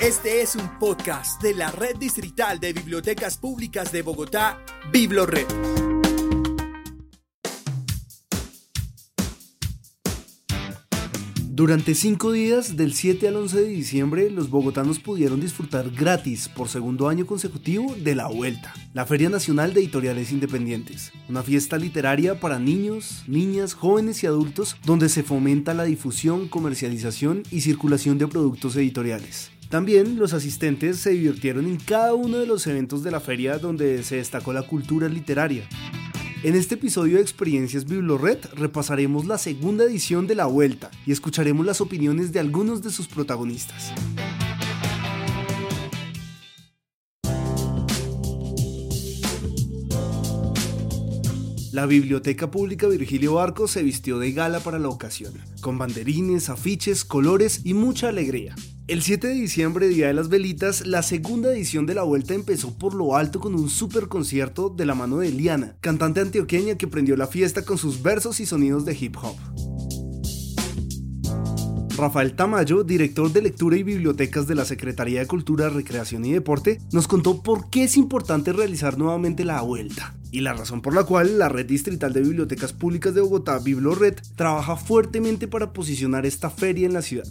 Este es un podcast de la Red Distrital de Bibliotecas Públicas de Bogotá, BibloRed. Durante cinco días, del 7 al 11 de diciembre, los bogotanos pudieron disfrutar gratis por segundo año consecutivo de La Vuelta, la Feria Nacional de Editoriales Independientes, una fiesta literaria para niños, niñas, jóvenes y adultos donde se fomenta la difusión, comercialización y circulación de productos editoriales. También los asistentes se divirtieron en cada uno de los eventos de la feria donde se destacó la cultura literaria. En este episodio de Experiencias Biblored repasaremos la segunda edición de La Vuelta y escucharemos las opiniones de algunos de sus protagonistas. La Biblioteca Pública Virgilio Barco se vistió de gala para la ocasión, con banderines, afiches, colores y mucha alegría. El 7 de diciembre, Día de las Velitas, la segunda edición de la vuelta empezó por lo alto con un super concierto de la mano de Liana, cantante antioqueña que prendió la fiesta con sus versos y sonidos de hip hop. Rafael Tamayo, director de lectura y bibliotecas de la Secretaría de Cultura, Recreación y Deporte, nos contó por qué es importante realizar nuevamente la vuelta y la razón por la cual la Red Distrital de Bibliotecas Públicas de Bogotá, BibloRed, trabaja fuertemente para posicionar esta feria en la ciudad.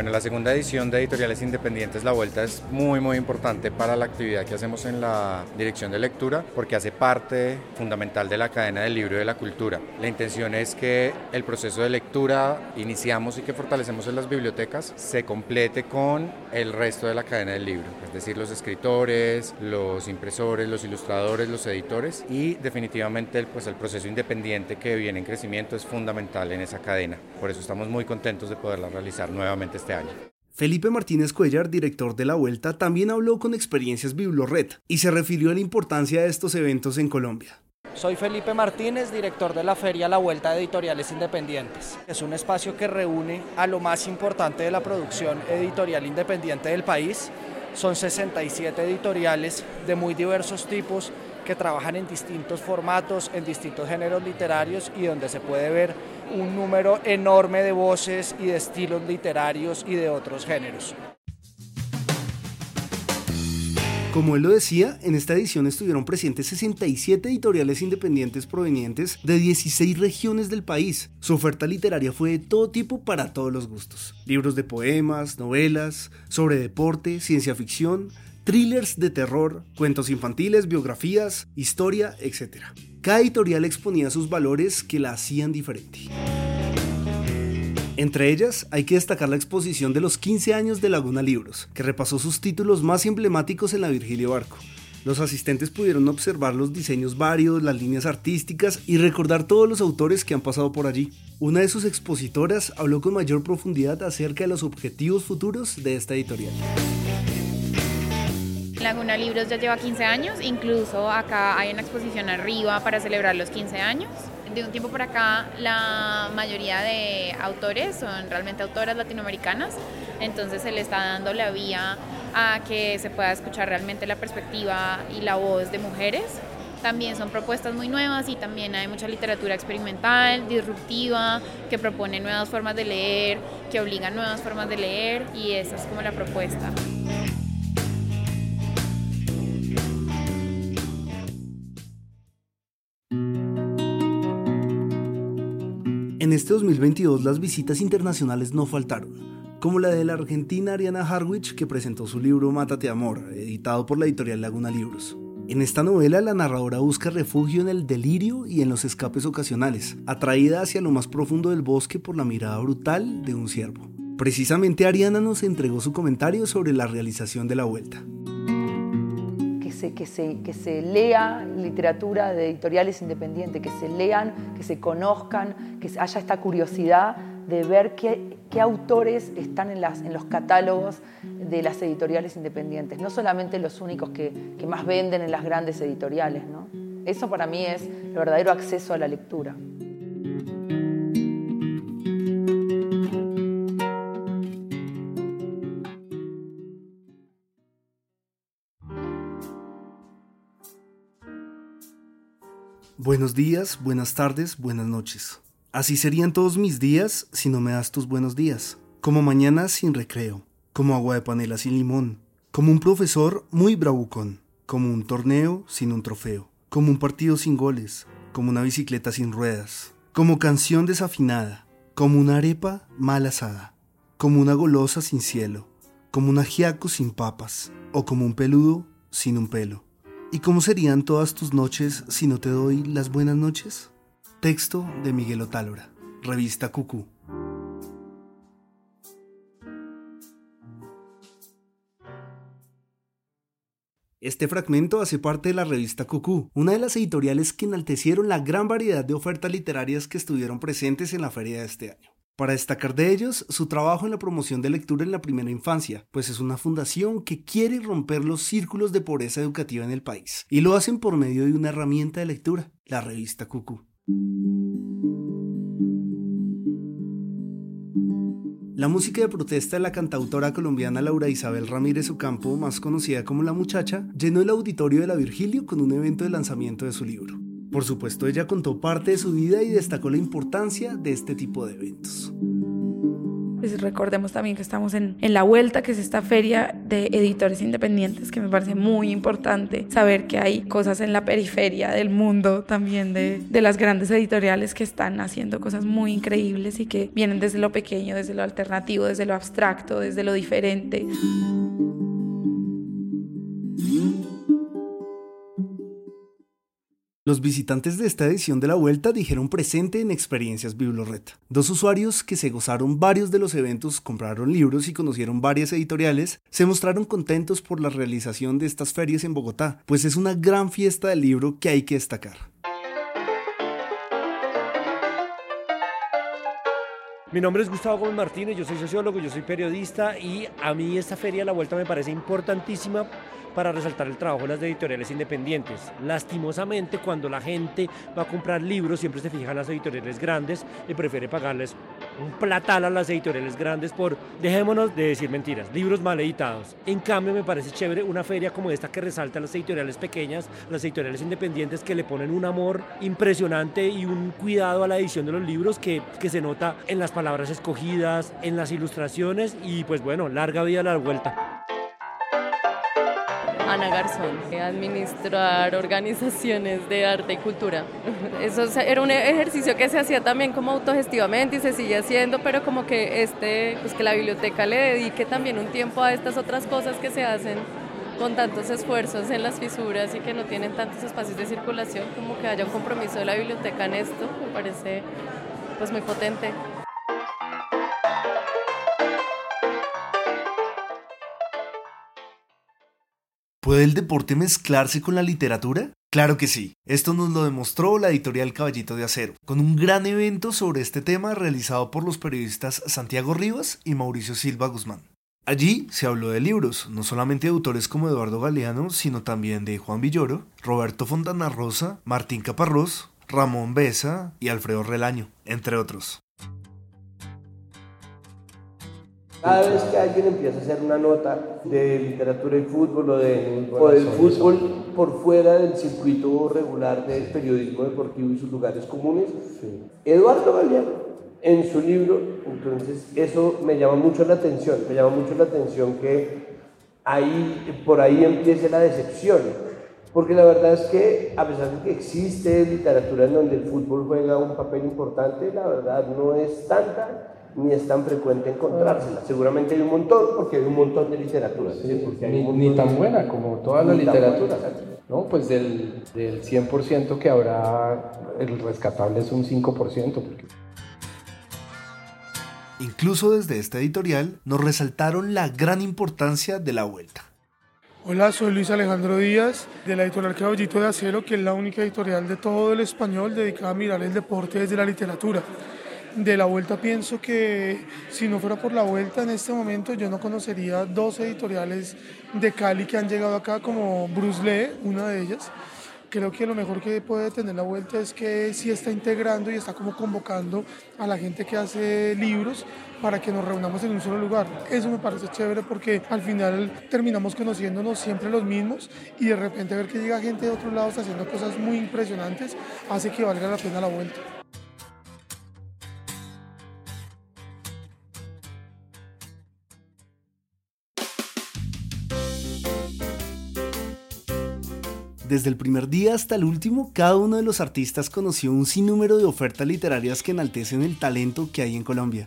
Bueno, la segunda edición de Editoriales Independientes La Vuelta es muy muy importante para la actividad que hacemos en la dirección de lectura porque hace parte fundamental de la cadena del libro y de la cultura. La intención es que el proceso de lectura iniciamos y que fortalecemos en las bibliotecas se complete con el resto de la cadena del libro, es decir, los escritores, los impresores, los ilustradores, los editores y definitivamente pues, el proceso independiente que viene en crecimiento es fundamental en esa cadena. Por eso estamos muy contentos de poderla realizar nuevamente este año. Felipe Martínez Cuellar, director de la Vuelta, también habló con Experiencias Biblored y se refirió a la importancia de estos eventos en Colombia. Soy Felipe Martínez, director de la Feria La Vuelta de Editoriales Independientes. Es un espacio que reúne a lo más importante de la producción editorial independiente del país. Son 67 editoriales de muy diversos tipos que trabajan en distintos formatos, en distintos géneros literarios y donde se puede ver un número enorme de voces y de estilos literarios y de otros géneros. Como él lo decía, en esta edición estuvieron presentes 67 editoriales independientes provenientes de 16 regiones del país. Su oferta literaria fue de todo tipo para todos los gustos. Libros de poemas, novelas, sobre deporte, ciencia ficción, thrillers de terror, cuentos infantiles, biografías, historia, etc. Cada editorial exponía sus valores que la hacían diferente. Entre ellas, hay que destacar la exposición de los 15 años de Laguna Libros, que repasó sus títulos más emblemáticos en la Virgilio Barco. Los asistentes pudieron observar los diseños varios, las líneas artísticas y recordar todos los autores que han pasado por allí. Una de sus expositoras habló con mayor profundidad acerca de los objetivos futuros de esta editorial. Laguna Libros ya lleva 15 años, incluso acá hay una exposición arriba para celebrar los 15 años. De un tiempo por acá la mayoría de autores son realmente autoras latinoamericanas, entonces se le está dando la vía a que se pueda escuchar realmente la perspectiva y la voz de mujeres. También son propuestas muy nuevas y también hay mucha literatura experimental, disruptiva, que propone nuevas formas de leer, que obliga a nuevas formas de leer y esa es como la propuesta. En este 2022 las visitas internacionales no faltaron, como la de la argentina Ariana Harwich que presentó su libro Mátate Amor, editado por la editorial Laguna Libros. En esta novela la narradora busca refugio en el delirio y en los escapes ocasionales, atraída hacia lo más profundo del bosque por la mirada brutal de un ciervo. Precisamente Ariana nos entregó su comentario sobre la realización de la vuelta que, se, que se lea literatura de editoriales independientes, que se lean, que se conozcan, que haya esta curiosidad de ver qué, qué autores están en, las, en los catálogos de las editoriales independientes, no solamente los únicos que, que más venden en las grandes editoriales. ¿no? Eso para mí es el verdadero acceso a la lectura. Buenos días, buenas tardes, buenas noches. Así serían todos mis días si no me das tus buenos días. como mañana sin recreo, como agua de panela sin limón, como un profesor muy bravucón, como un torneo sin un trofeo, como un partido sin goles, como una bicicleta sin ruedas, como canción desafinada, como una arepa mal asada, como una golosa sin cielo, como un ajiaco sin papas, o como un peludo sin un pelo. ¿Y cómo serían todas tus noches si no te doy las buenas noches? Texto de Miguel Otálora, revista Cucú. Este fragmento hace parte de la revista Cucú, una de las editoriales que enaltecieron la gran variedad de ofertas literarias que estuvieron presentes en la feria de este año. Para destacar de ellos, su trabajo en la promoción de lectura en la primera infancia, pues es una fundación que quiere romper los círculos de pobreza educativa en el país, y lo hacen por medio de una herramienta de lectura, la revista Cucú. La música de protesta de la cantautora colombiana Laura Isabel Ramírez Ocampo, más conocida como La Muchacha, llenó el auditorio de la Virgilio con un evento de lanzamiento de su libro. Por supuesto, ella contó parte de su vida y destacó la importancia de este tipo de eventos. Pues recordemos también que estamos en, en, la vuelta, que es esta feria de editores independientes, que me parece muy importante saber que hay cosas en la periferia del mundo también de, de las grandes editoriales que están haciendo cosas muy increíbles y que vienen desde lo pequeño, desde lo alternativo, desde lo abstracto, desde lo diferente. Los visitantes de esta edición de la vuelta dijeron presente en Experiencias Biblored. Dos usuarios que se gozaron varios de los eventos, compraron libros y conocieron varias editoriales, se mostraron contentos por la realización de estas ferias en Bogotá, pues es una gran fiesta del libro que hay que destacar. Mi nombre es Gustavo Gómez Martínez, yo soy sociólogo, yo soy periodista y a mí esta feria de la vuelta me parece importantísima para resaltar el trabajo de las editoriales independientes. Lastimosamente, cuando la gente va a comprar libros, siempre se fijan las editoriales grandes y prefiere pagarles un platal a las editoriales grandes por, dejémonos de decir mentiras, libros mal editados. En cambio, me parece chévere una feria como esta que resalta a las editoriales pequeñas, las editoriales independientes que le ponen un amor impresionante y un cuidado a la edición de los libros que, que se nota en las palabras escogidas, en las ilustraciones y pues bueno, larga vida a la vuelta. Ana Garzón, administrar organizaciones de arte y cultura. Eso era un ejercicio que se hacía también como autogestivamente y se sigue haciendo, pero como que este, pues que la biblioteca le dedique también un tiempo a estas otras cosas que se hacen con tantos esfuerzos en las fisuras y que no tienen tantos espacios de circulación, como que haya un compromiso de la biblioteca en esto, me parece pues muy potente. ¿Puede el deporte mezclarse con la literatura? Claro que sí. Esto nos lo demostró la editorial Caballito de Acero, con un gran evento sobre este tema realizado por los periodistas Santiago Rivas y Mauricio Silva Guzmán. Allí se habló de libros, no solamente de autores como Eduardo Galeano, sino también de Juan Villoro, Roberto Fontana Rosa, Martín Caparrós, Ramón Besa y Alfredo Relaño, entre otros. Cada vez que alguien empieza a hacer una nota de literatura y fútbol o, de, o del fútbol por fuera del circuito regular del periodismo deportivo y sus lugares comunes, Eduardo Galeano, en su libro, entonces eso me llama mucho la atención, me llama mucho la atención que ahí, por ahí empiece la decepción, porque la verdad es que a pesar de que existe literatura en donde el fútbol juega un papel importante, la verdad no es tanta ni es tan frecuente encontrársela. Seguramente hay un montón, porque hay un montón de literatura. ni, tan buena como toda la literatura. ¿no? Pues del, del 100% que habrá, el rescatable es un 5%. Porque... Incluso desde esta editorial nos resaltaron la gran importancia de la vuelta. Hola, soy Luis Alejandro Díaz, de la editorial Caballito de Acero, que es la única editorial de todo el español dedicada a mirar el deporte desde la literatura de la vuelta pienso que si no fuera por la vuelta en este momento yo no conocería dos editoriales de Cali que han llegado acá como Bruce Lee, una de ellas. Creo que lo mejor que puede tener la vuelta es que sí está integrando y está como convocando a la gente que hace libros para que nos reunamos en un solo lugar. Eso me parece chévere porque al final terminamos conociéndonos siempre los mismos y de repente ver que llega gente de otros lados haciendo cosas muy impresionantes hace que valga la pena la vuelta. Desde el primer día hasta el último, cada uno de los artistas conoció un sinnúmero de ofertas literarias que enaltecen el talento que hay en Colombia.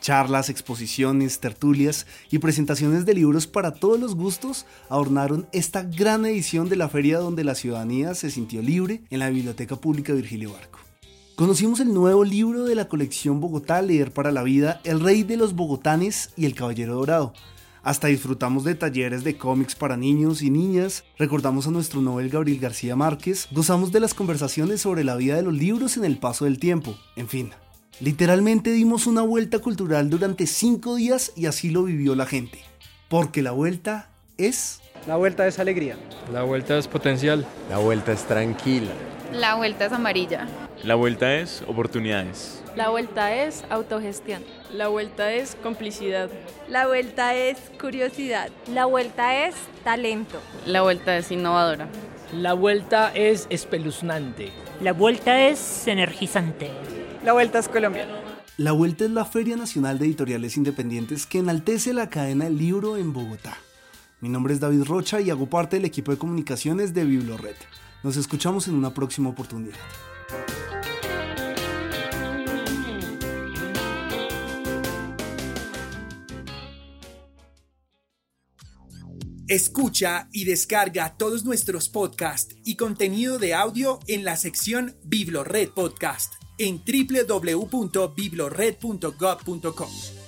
Charlas, exposiciones, tertulias y presentaciones de libros para todos los gustos adornaron esta gran edición de la feria donde la ciudadanía se sintió libre en la Biblioteca Pública Virgilio Barco. Conocimos el nuevo libro de la colección Bogotá Leer para la Vida, El Rey de los Bogotanes y El Caballero Dorado. Hasta disfrutamos de talleres de cómics para niños y niñas, recordamos a nuestro Nobel Gabriel García Márquez, gozamos de las conversaciones sobre la vida de los libros en el paso del tiempo, en fin. Literalmente dimos una vuelta cultural durante cinco días y así lo vivió la gente. Porque la vuelta es... La vuelta es alegría. La vuelta es potencial. La vuelta es tranquila. La vuelta es amarilla. La vuelta es oportunidades. La vuelta es autogestión. La vuelta es complicidad. La vuelta es curiosidad. La vuelta es talento. La vuelta es innovadora. La vuelta es espeluznante. La vuelta es energizante. La vuelta es Colombia. La Vuelta es la Feria Nacional de Editoriales Independientes que enaltece la cadena del libro en Bogotá. Mi nombre es David Rocha y hago parte del equipo de comunicaciones de Biblored. Nos escuchamos en una próxima oportunidad. Escucha y descarga todos nuestros podcasts y contenido de audio en la sección Biblored Podcast en www.biblored.gov.com.